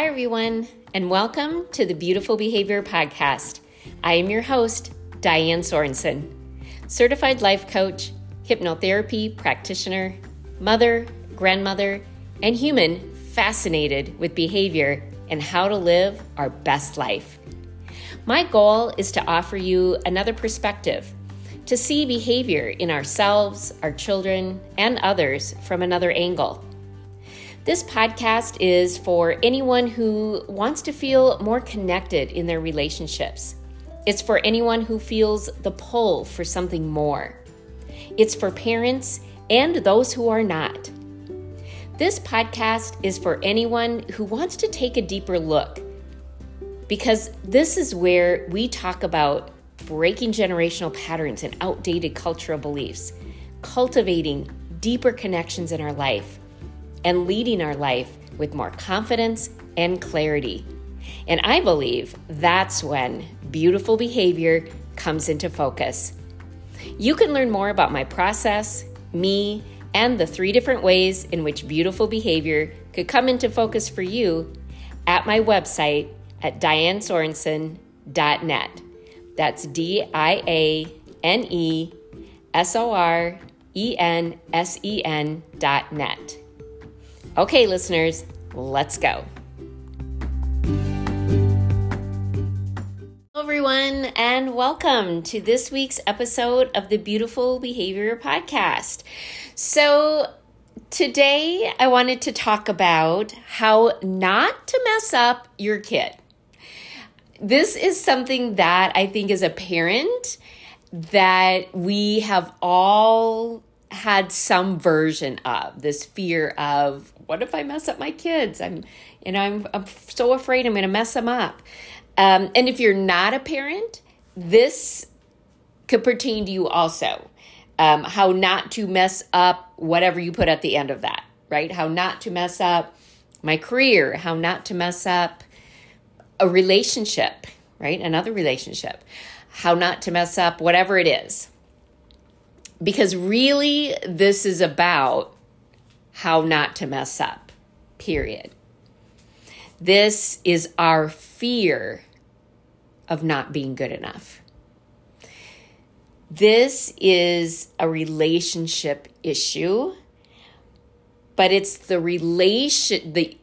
Hi, everyone, and welcome to the Beautiful Behavior Podcast. I am your host, Diane Sorensen, certified life coach, hypnotherapy practitioner, mother, grandmother, and human fascinated with behavior and how to live our best life. My goal is to offer you another perspective to see behavior in ourselves, our children, and others from another angle. This podcast is for anyone who wants to feel more connected in their relationships. It's for anyone who feels the pull for something more. It's for parents and those who are not. This podcast is for anyone who wants to take a deeper look because this is where we talk about breaking generational patterns and outdated cultural beliefs, cultivating deeper connections in our life, and leading our life with more confidence and clarity. And I believe that's when beautiful behavior comes into focus. You can learn more about my process, me, and the three different ways in which beautiful behavior could come into focus for you at my website at dianesorensen.net. That's D I A N E S O R E N S E N dot net. Okay, listeners, let's go. Hello, everyone, and welcome to this week's episode of the Beautiful Behavior Podcast. So, today I wanted to talk about how not to mess up your kid this is something that I think as a parent that we have all had some version of this fear of what if I mess up my kids? I'm, you know, I'm, I'm so afraid I'm going to mess them up. Um, and if you're not a parent, this could pertain to you also. Um, how not to mess up whatever you put at the end of that, right? How not to mess up my career, how not to mess up a relationship, right? Another relationship, how not to mess up, whatever it is. Because really, this is about how not to mess up, period. This is our fear of not being good enough. This is a relationship issue, but it's the relation the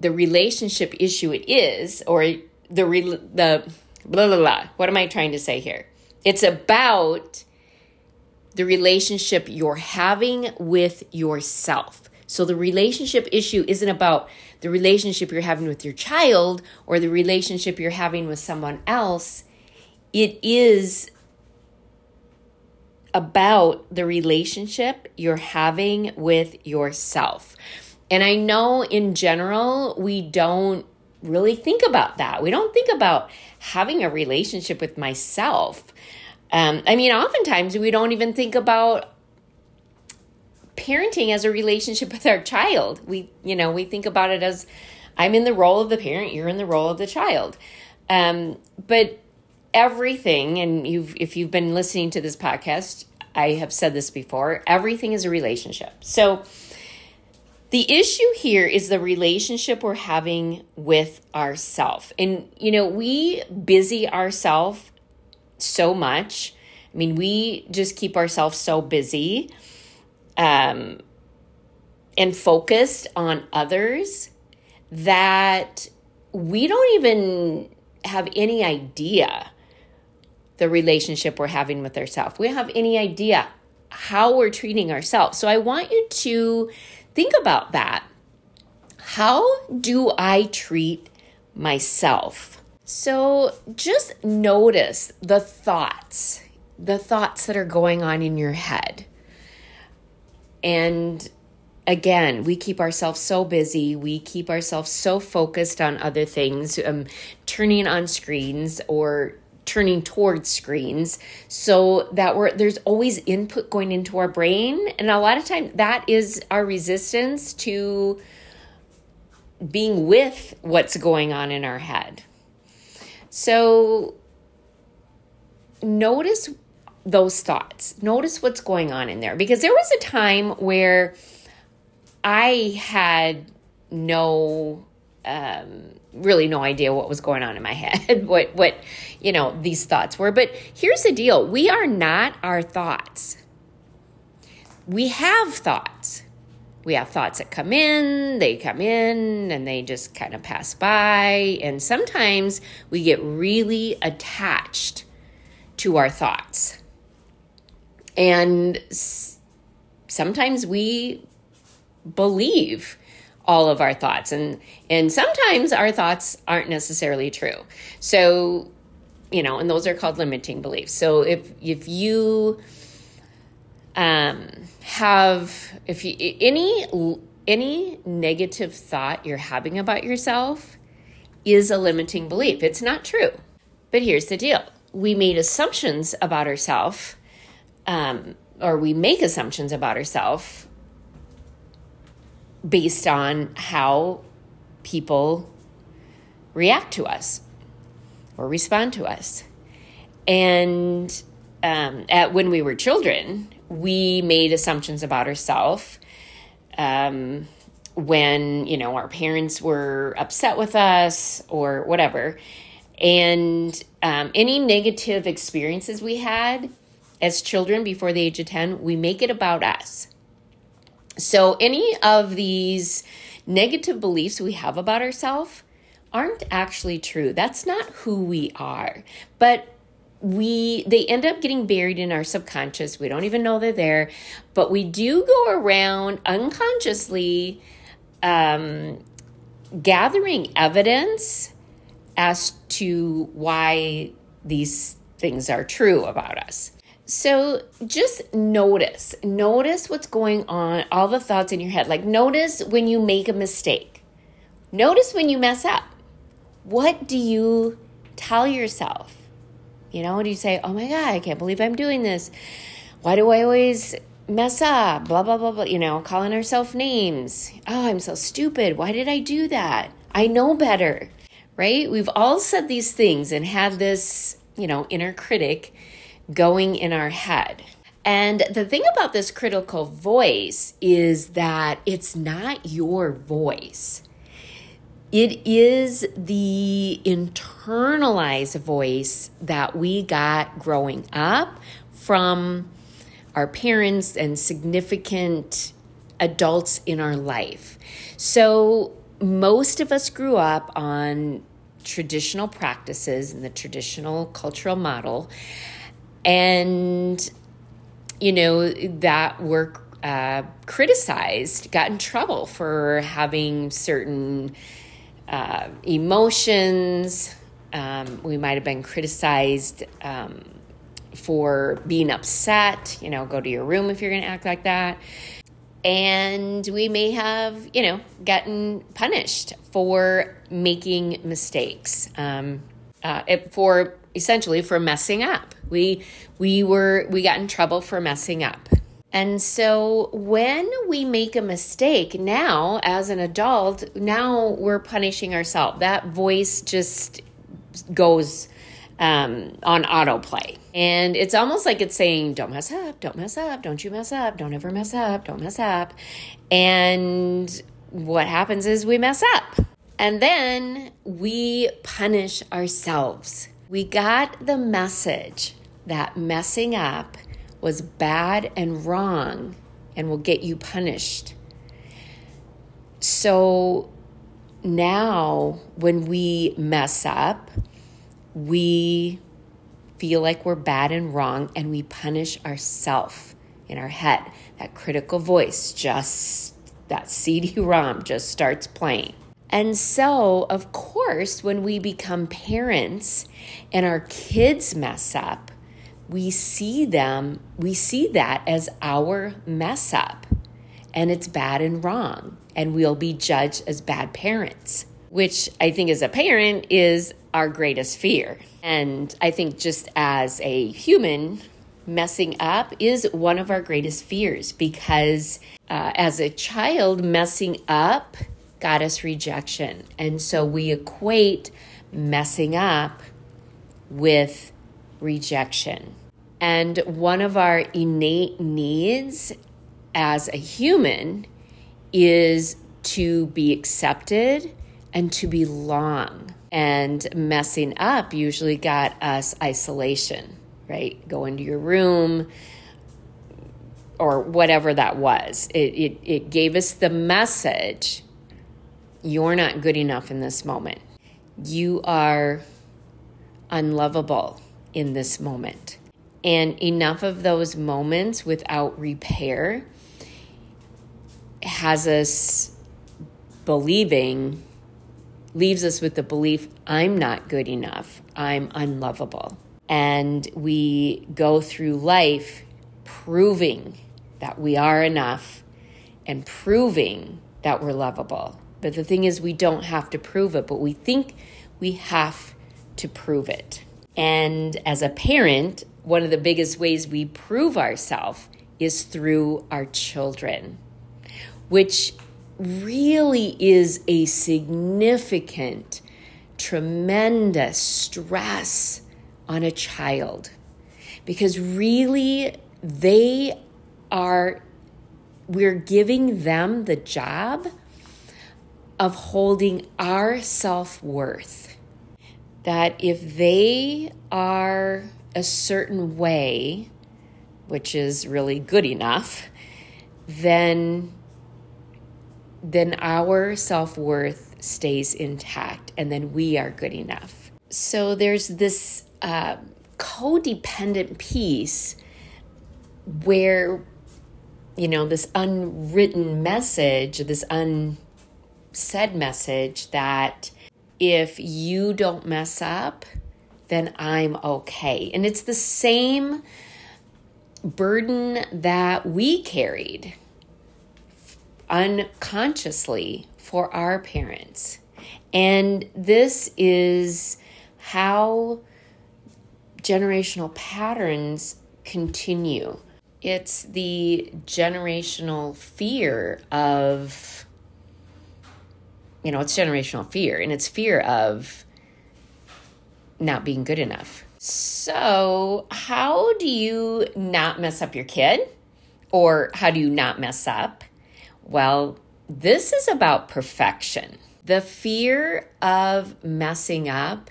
the relationship issue it is, or the the blah blah blah. What am I trying to say here? It's about the relationship you're having with yourself. So the relationship issue isn't about the relationship you're having with your child or the relationship you're having with someone else. It is about the relationship you're having with yourself. And I know in general, we don't really think about that. We don't think about having a relationship with myself. Um, I mean, oftentimes we don't even think about parenting as a relationship with our child. We, you know, we think about it as I'm in the role of the parent, you're in the role of the child. Um, but everything, and you've if you've been listening to this podcast, I have said this before, everything is a relationship. So the issue here is the relationship we're having with ourself. And, you know, we busy ourselves so much. I mean, we just keep ourselves so busy um, and focused on others that we don't even have any idea the relationship we're having with ourselves. We don't have any idea how we're treating ourselves. So I want you to Think about that. How do I treat myself? So just notice the thoughts, the thoughts that are going on in your head. And again, we keep ourselves so busy. We keep ourselves so focused on other things, um, turning on screens or turning towards screens so that we're there's always input going into our brain and a lot of time that is our resistance to being with what's going on in our head so notice those thoughts notice what's going on in there because there was a time where i had no um, really no idea what was going on in my head, what what you know these thoughts were. But here's the deal: we are not our thoughts. We have thoughts. We have thoughts that come in, they come in, and they just kind of pass by. And sometimes we get really attached to our thoughts. And sometimes we believe all of our thoughts and and sometimes our thoughts aren't necessarily true so you know and those are called limiting beliefs so if if you um have if you any any negative thought you're having about yourself is a limiting belief. It's not true. But here's the deal. We made assumptions about ourselves um, or we make assumptions about ourselves based on how people react to us or respond to us. And um, at when we were children, we made assumptions about ourselves. Um, when you know our parents were upset with us or whatever, and um, any negative experiences we had as children before the age of ten, we make it about us. So, any of these negative beliefs we have about ourselves aren't actually true. That's not who we are. But we they end up getting buried in our subconscious. We don't even know they're there, but we do go around unconsciously um, gathering evidence as to why these things are true about us. So just notice, notice what's going on, all the thoughts in your head. Like, notice when you make a mistake, notice when you mess up. What do you tell yourself? You know, do you say, oh my God, I can't believe I'm doing this? Why do I always mess up? Blah, blah, blah, blah. You know, calling ourselves names. Oh, I'm so stupid. Why did I do that? I know better, right? We've all said these things and had this, you know, inner critic going in our head. And the thing about this critical voice is that it's not your voice. It is the internalized voice that we got growing up from our parents and significant adults in our life. So, most of us grew up on traditional practices and the traditional cultural model and you know that were uh, criticized, got in trouble for having certain uh, emotions. Um, we might have been criticized um, for being upset. You know, go to your room if you're going to act like that. And we may have, you know, gotten punished for making mistakes, um, uh, for essentially for messing up. We we were we got in trouble for messing up. And so when we make a mistake now as an adult, now we're punishing ourselves. That voice just goes um, on autoplay. And it's almost like it's saying, don't mess up, don't mess up, don't you mess up, don't ever mess up, don't mess up. And what happens is we mess up. And then we punish ourselves. We got the message that messing up was bad and wrong and will get you punished. So now, when we mess up, we feel like we're bad and wrong and we punish ourselves in our head. That critical voice just, that CD ROM just starts playing. And so, of course, when we become parents and our kids mess up, we see them, we see that as our mess up. And it's bad and wrong. And we'll be judged as bad parents, which I think as a parent is our greatest fear. And I think just as a human, messing up is one of our greatest fears because uh, as a child, messing up got us rejection. And so we equate messing up with rejection. And one of our innate needs as a human is to be accepted and to belong. And messing up usually got us isolation, right? Go into your room or whatever that was. It, it, it gave us the message you're not good enough in this moment. You are unlovable in this moment. And enough of those moments without repair has us believing, leaves us with the belief I'm not good enough, I'm unlovable. And we go through life proving that we are enough and proving that we're lovable. But the thing is, we don't have to prove it, but we think we have to prove it. And as a parent, one of the biggest ways we prove ourselves is through our children, which really is a significant, tremendous stress on a child. Because really, they are, we're giving them the job of holding our self worth. That if they are a certain way, which is really good enough, then then our self-worth stays intact and then we are good enough. So there's this uh, codependent piece where you know this unwritten message, this unsaid message that if you don't mess up, then I'm okay. And it's the same burden that we carried unconsciously for our parents. And this is how generational patterns continue. It's the generational fear of, you know, it's generational fear, and it's fear of not being good enough. So, how do you not mess up your kid? Or how do you not mess up? Well, this is about perfection. The fear of messing up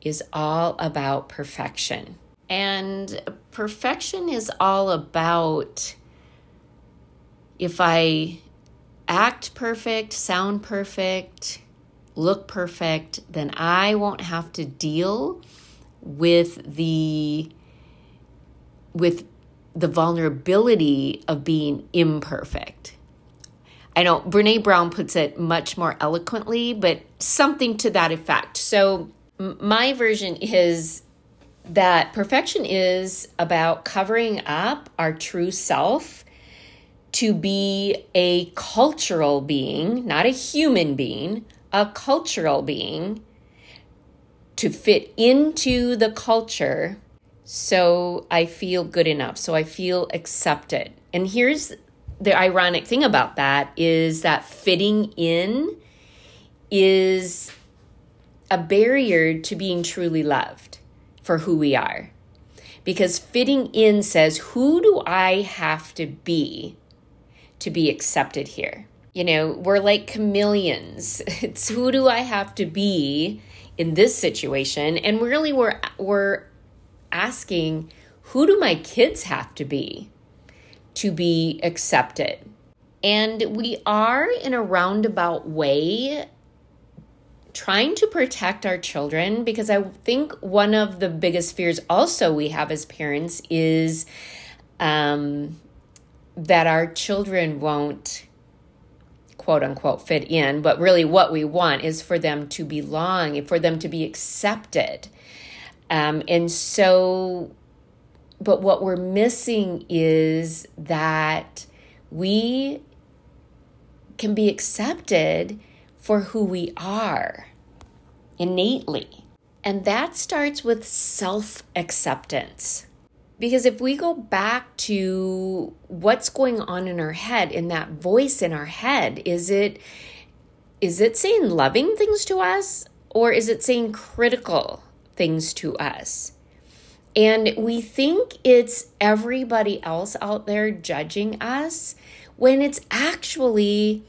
is all about perfection. And perfection is all about if I act perfect, sound perfect, look perfect, then I won't have to deal with the with the vulnerability of being imperfect. I know Brene Brown puts it much more eloquently, but something to that effect. So, my version is that perfection is about covering up our true self to be a cultural being, not a human being, a cultural being to fit into the culture so I feel good enough, so I feel accepted. And here's the ironic thing about that is that fitting in is a barrier to being truly loved for who we are. Because fitting in says, who do I have to be to be accepted here? You know, we're like chameleons. It's who do I have to be in this situation? And really we're we're asking who do my kids have to be to be accepted? And we are in a roundabout way trying to protect our children because I think one of the biggest fears also we have as parents is um, that our children won't quote unquote fit in, but really what we want is for them to belong, for them to be accepted. Um, and so, but what we're missing is that we can be accepted for who we are innately. And that starts with self acceptance. Because if we go back to what's going on in our head, in that voice in our head, is it is it saying loving things to us or is it saying critical things to us? And we think it's everybody else out there judging us when it's actually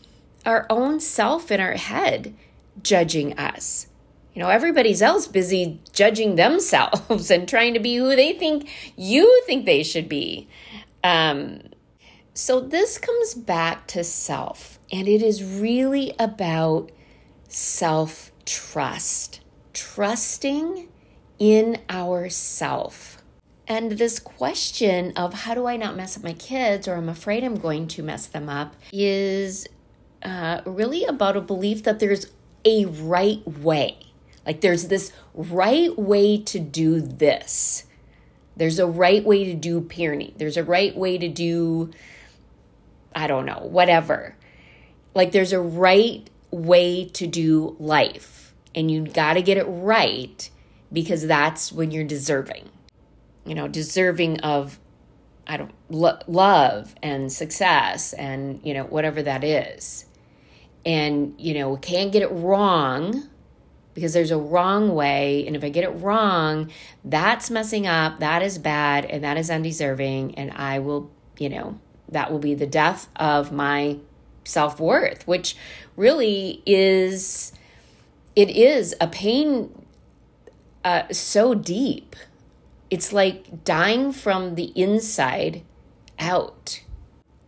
our own self in our head judging us. You know, everybody's else busy judging themselves and trying to be who they think you think they should be. Um, so this comes back to self, and it is really about self trust, trusting in ourself. And this question of how do I not mess up my kids or I'm afraid I'm going to mess them up is uh, really about a belief that there's a right way. Like there's this right way to do this. There's a right way to do parenting. There's a right way to do, I don't know, whatever. Like there's a right way to do life. And you got to get it right because that's when you're deserving you know, deserving of, I don't, lo- love and success and, you know, whatever that is. And, you know, can't get it wrong because there's a wrong way. And if I get it wrong, that's messing up, that is bad, and that is undeserving. And I will, you know, that will be the death of my self worth, which really is, it is a pain uh, so deep it's like dying from the inside out.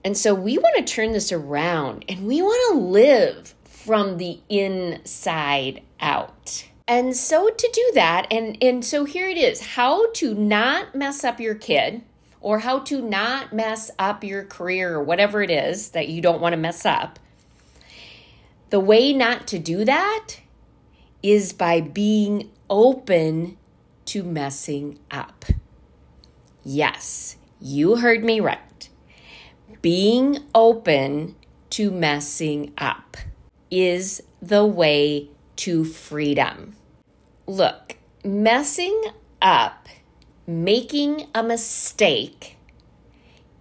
And so we want to turn this around and we want to live from the inside out. And so to do that, and, and so here it is how to not mess up your kid or how to not mess up your career or whatever it is that you don't want to mess up. The way not to do that is by being open to messing up. Yes, you heard me right. Being open to messing up is the way to freedom. Look, messing up, making a mistake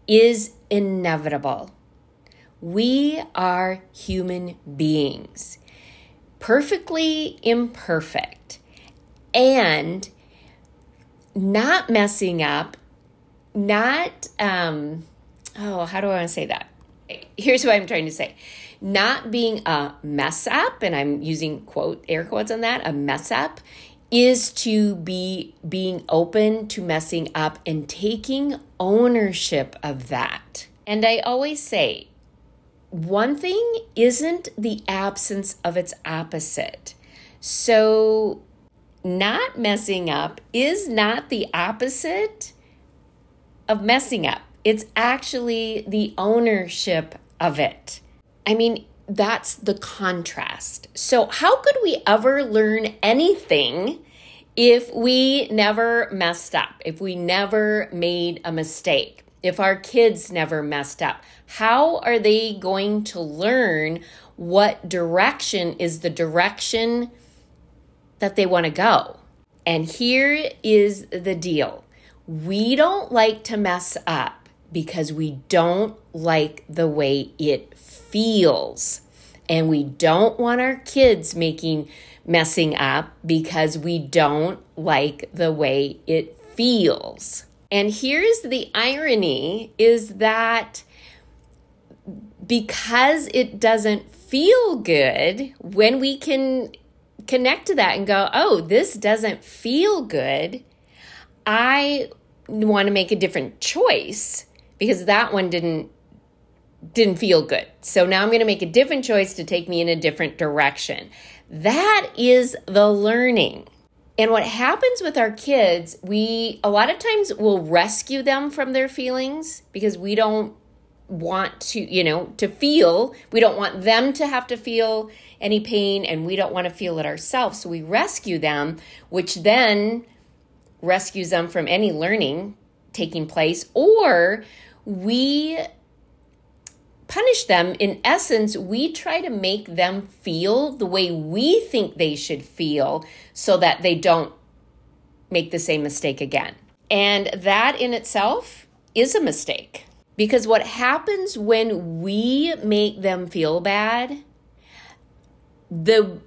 is inevitable. We are human beings, perfectly imperfect, and not messing up, not, um, oh, how do I want to say that? Here's what I'm trying to say not being a mess up, and I'm using quote, air quotes on that, a mess up is to be being open to messing up and taking ownership of that. And I always say, one thing isn't the absence of its opposite. So not messing up is not the opposite of messing up. It's actually the ownership of it. I mean, that's the contrast. So, how could we ever learn anything if we never messed up, if we never made a mistake, if our kids never messed up? How are they going to learn what direction is the direction that they want to go. And here is the deal we don't like to mess up because we don't like the way it feels. And we don't want our kids making messing up because we don't like the way it feels. And here's the irony is that because it doesn't feel good when we can connect to that and go, oh, this doesn't feel good. I want to make a different choice because that one didn't didn't feel good. So now I'm going to make a different choice to take me in a different direction. That is the learning. And what happens with our kids, we a lot of times will rescue them from their feelings because we don't want to, you know, to feel. We don't want them to have to feel any pain and we don't want to feel it ourselves. So we rescue them, which then rescues them from any learning taking place, or we punish them. In essence, we try to make them feel the way we think they should feel so that they don't make the same mistake again. And that in itself is a mistake. Because what happens when we make them feel bad, the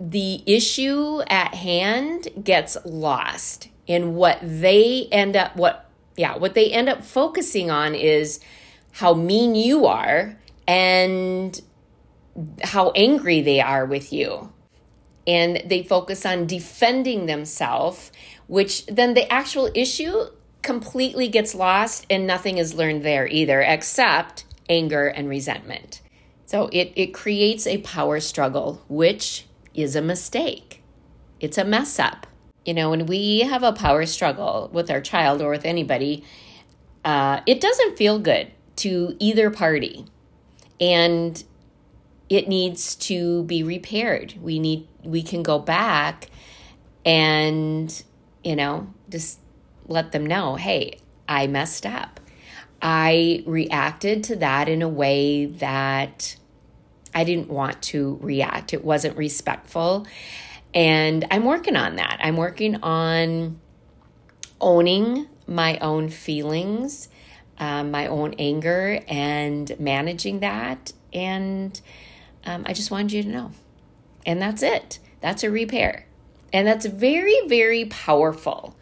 the issue at hand gets lost. And what they end up what yeah, what they end up focusing on is how mean you are and how angry they are with you. and they focus on defending themselves, which then the actual issue completely gets lost and nothing is learned there either, except anger and resentment. So it, it creates a power struggle, which is a mistake. It's a mess up. You know, when we have a power struggle with our child or with anybody, uh, it doesn't feel good to either party. And it needs to be repaired. We need we can go back and you know, just let them know, "Hey, I messed up. I reacted to that in a way that I didn't want to react. It wasn't respectful." And I'm working on that. I'm working on owning my own feelings, um, my own anger, and managing that. And um, I just wanted you to know. And that's it. That's a repair. And that's very, very powerful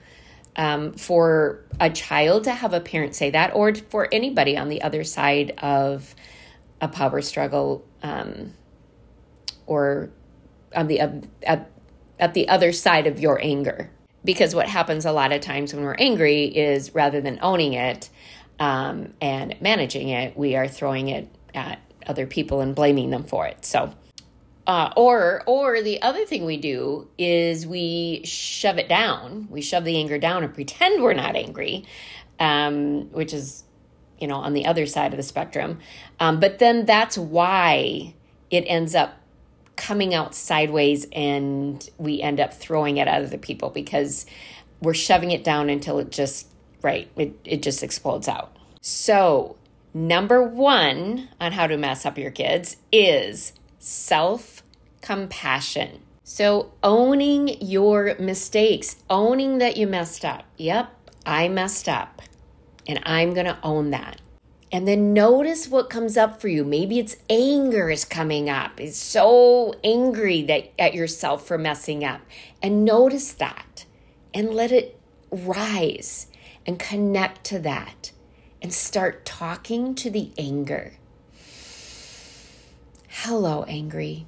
um, for a child to have a parent say that, or for anybody on the other side of a power struggle um, or on the at, at the other side of your anger. Because what happens a lot of times when we're angry is rather than owning it um, and managing it, we are throwing it at other people and blaming them for it. So, uh, or or the other thing we do is we shove it down. We shove the anger down and pretend we're not angry, um, which is you know on the other side of the spectrum. Um, but then that's why it ends up coming out sideways, and we end up throwing it at other people because we're shoving it down until it just right it, it just explodes out. So Number one on how to mess up your kids is self compassion. So, owning your mistakes, owning that you messed up. Yep, I messed up, and I'm going to own that. And then notice what comes up for you. Maybe it's anger is coming up. It's so angry that at yourself for messing up. And notice that and let it rise and connect to that and start talking to the anger. Hello, angry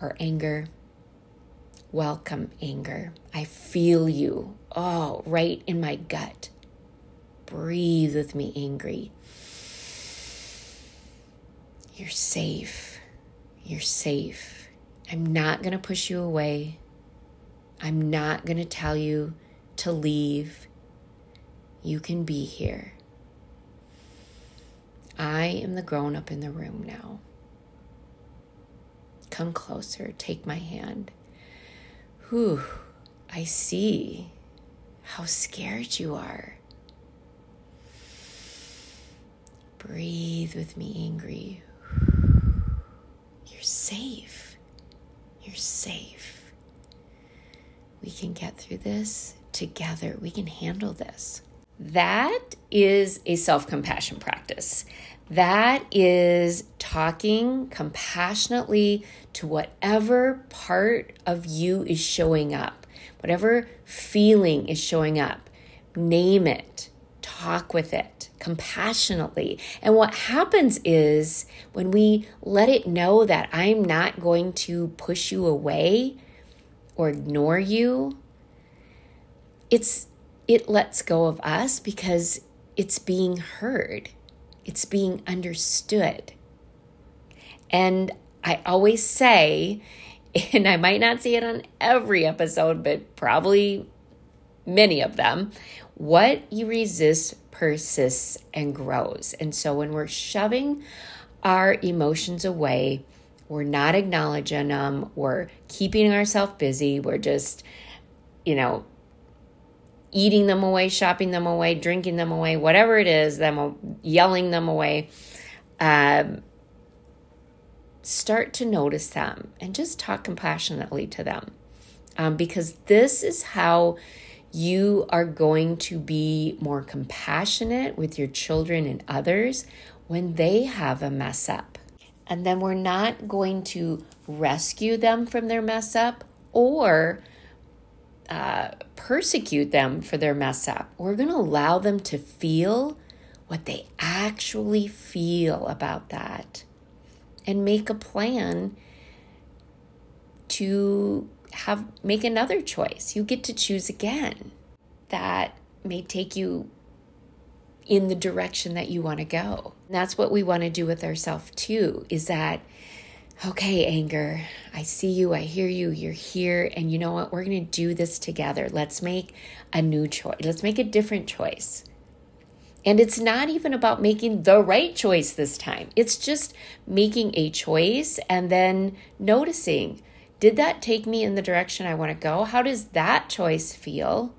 or anger. Welcome, anger. I feel you. Oh, right in my gut. Breathe with me, angry. You're safe. You're safe. I'm not going to push you away. I'm not going to tell you to leave. You can be here. I am the grown up in the room now. Come closer, take my hand. Whew, I see how scared you are. Breathe with me, angry. You're safe. You're safe. We can get through this together. We can handle this. That is a self compassion practice. That is talking compassionately to whatever part of you is showing up, whatever feeling is showing up. Name it, talk with it compassionately. And what happens is when we let it know that I'm not going to push you away or ignore you, it's it lets go of us because it's being heard, it's being understood. And I always say, and I might not see it on every episode, but probably many of them, what you resist persists and grows. And so when we're shoving our emotions away, we're not acknowledging them, we're keeping ourselves busy, we're just, you know, eating them away, shopping them away, drinking them away, whatever it is, them yelling them away. Um, start to notice them and just talk compassionately to them. Um, because this is how you are going to be more compassionate with your children and others when they have a mess up. And then we're not going to rescue them from their mess up or uh, persecute them for their mess up. We're going to allow them to feel what they actually feel about that and make a plan to have make another choice. You get to choose again. That may take you in the direction that you want to go. And that's what we want to do with ourselves too, is that okay, anger, I see you, I hear you, you're here, and you know what? We're going to do this together. Let's make a new choice. Let's make a different choice. And it's not even about making the right choice this time. It's just making a choice and then noticing did that take me in the direction I want to go? How does that choice feel?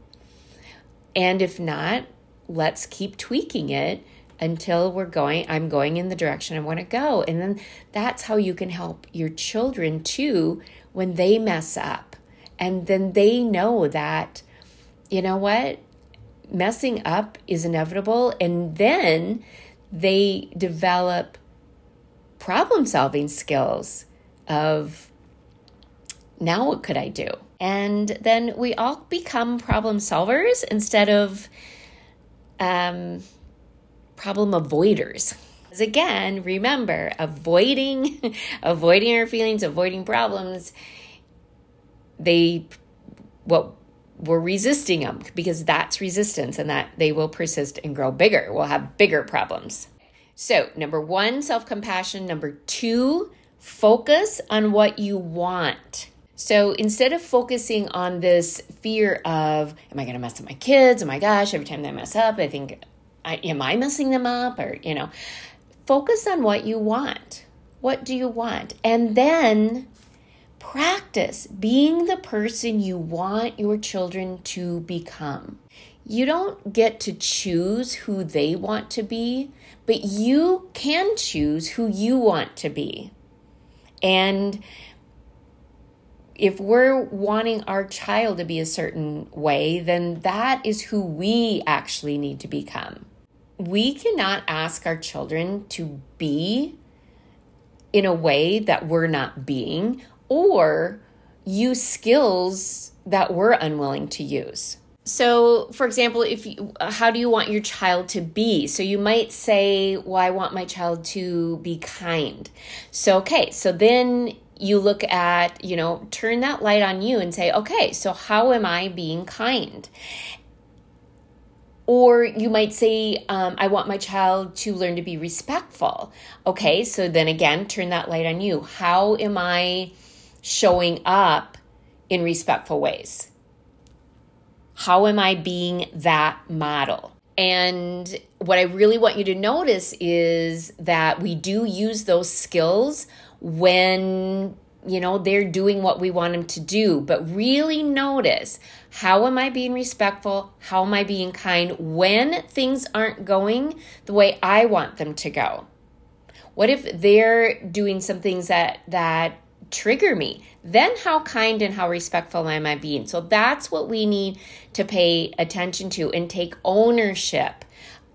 And if not, let's keep tweaking it until we're going I'm going in the direction I want to go. And then that's how you can help your children too when they mess up. And then they know that you know what? Messing up is inevitable and then they develop problem solving skills of now what could I do? And then we all become problem solvers instead of um, problem avoiders. Because again, remember, avoiding avoiding our feelings, avoiding problems, they what we're resisting them because that's resistance and that they will persist and grow bigger. We'll have bigger problems. So, number 1, self-compassion, number 2, focus on what you want. So instead of focusing on this fear of, am I going to mess up my kids? Oh my gosh, every time they mess up, I think, I, am I messing them up? Or, you know, focus on what you want. What do you want? And then practice being the person you want your children to become. You don't get to choose who they want to be, but you can choose who you want to be. And if we're wanting our child to be a certain way, then that is who we actually need to become. We cannot ask our children to be in a way that we're not being or use skills that we're unwilling to use. So, for example, if you, how do you want your child to be? So you might say, "Well, I want my child to be kind." So, okay, so then you look at, you know, turn that light on you and say, okay, so how am I being kind? Or you might say, um, I want my child to learn to be respectful. Okay, so then again, turn that light on you. How am I showing up in respectful ways? How am I being that model? And what I really want you to notice is that we do use those skills when you know they're doing what we want them to do. But really notice how am i being respectful? How am i being kind when things aren't going the way i want them to go? What if they're doing some things that that trigger me? Then how kind and how respectful am i being? So that's what we need to pay attention to and take ownership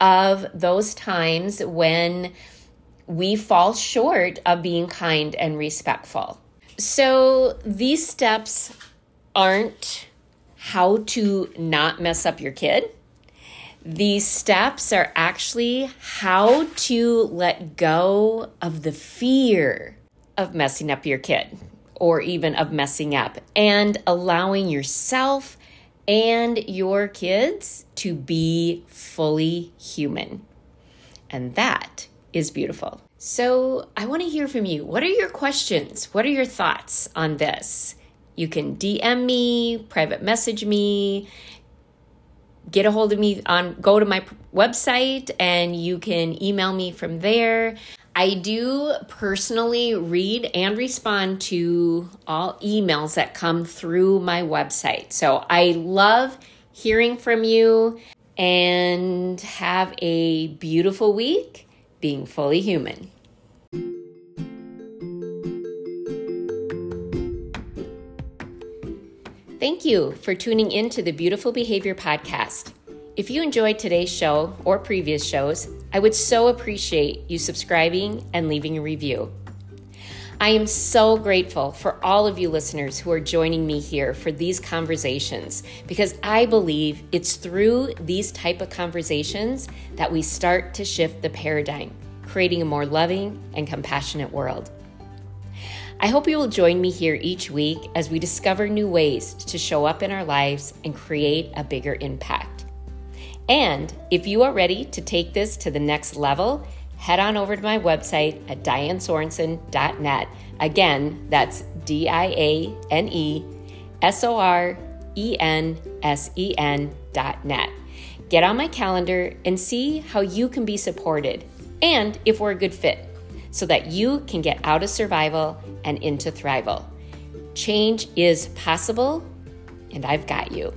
of those times when we fall short of being kind and respectful. So these steps aren't how to not mess up your kid. These steps are actually how to let go of the fear of messing up your kid or even of messing up and allowing yourself and your kids to be fully human. And that is beautiful. So, I want to hear from you. What are your questions? What are your thoughts on this? You can DM me, private message me, get a hold of me on go to my website and you can email me from there. I do personally read and respond to all emails that come through my website. So I love hearing from you and have a beautiful week being fully human. Thank you for tuning in to the Beautiful Behavior Podcast. If you enjoyed today's show or previous shows, I would so appreciate you subscribing and leaving a review. I am so grateful for all of you listeners who are joining me here for these conversations because I believe it's through these type of conversations that we start to shift the paradigm, creating a more loving and compassionate world. I hope you will join me here each week as we discover new ways to show up in our lives and create a bigger impact. And if you are ready to take this to the next level, head on over to my website at dianesorensen.net. Again, that's D I A N E S O R E N S E N dot net. Get on my calendar and see how you can be supported and if we're a good fit so that you can get out of survival and into thrival. Change is possible, and I've got you.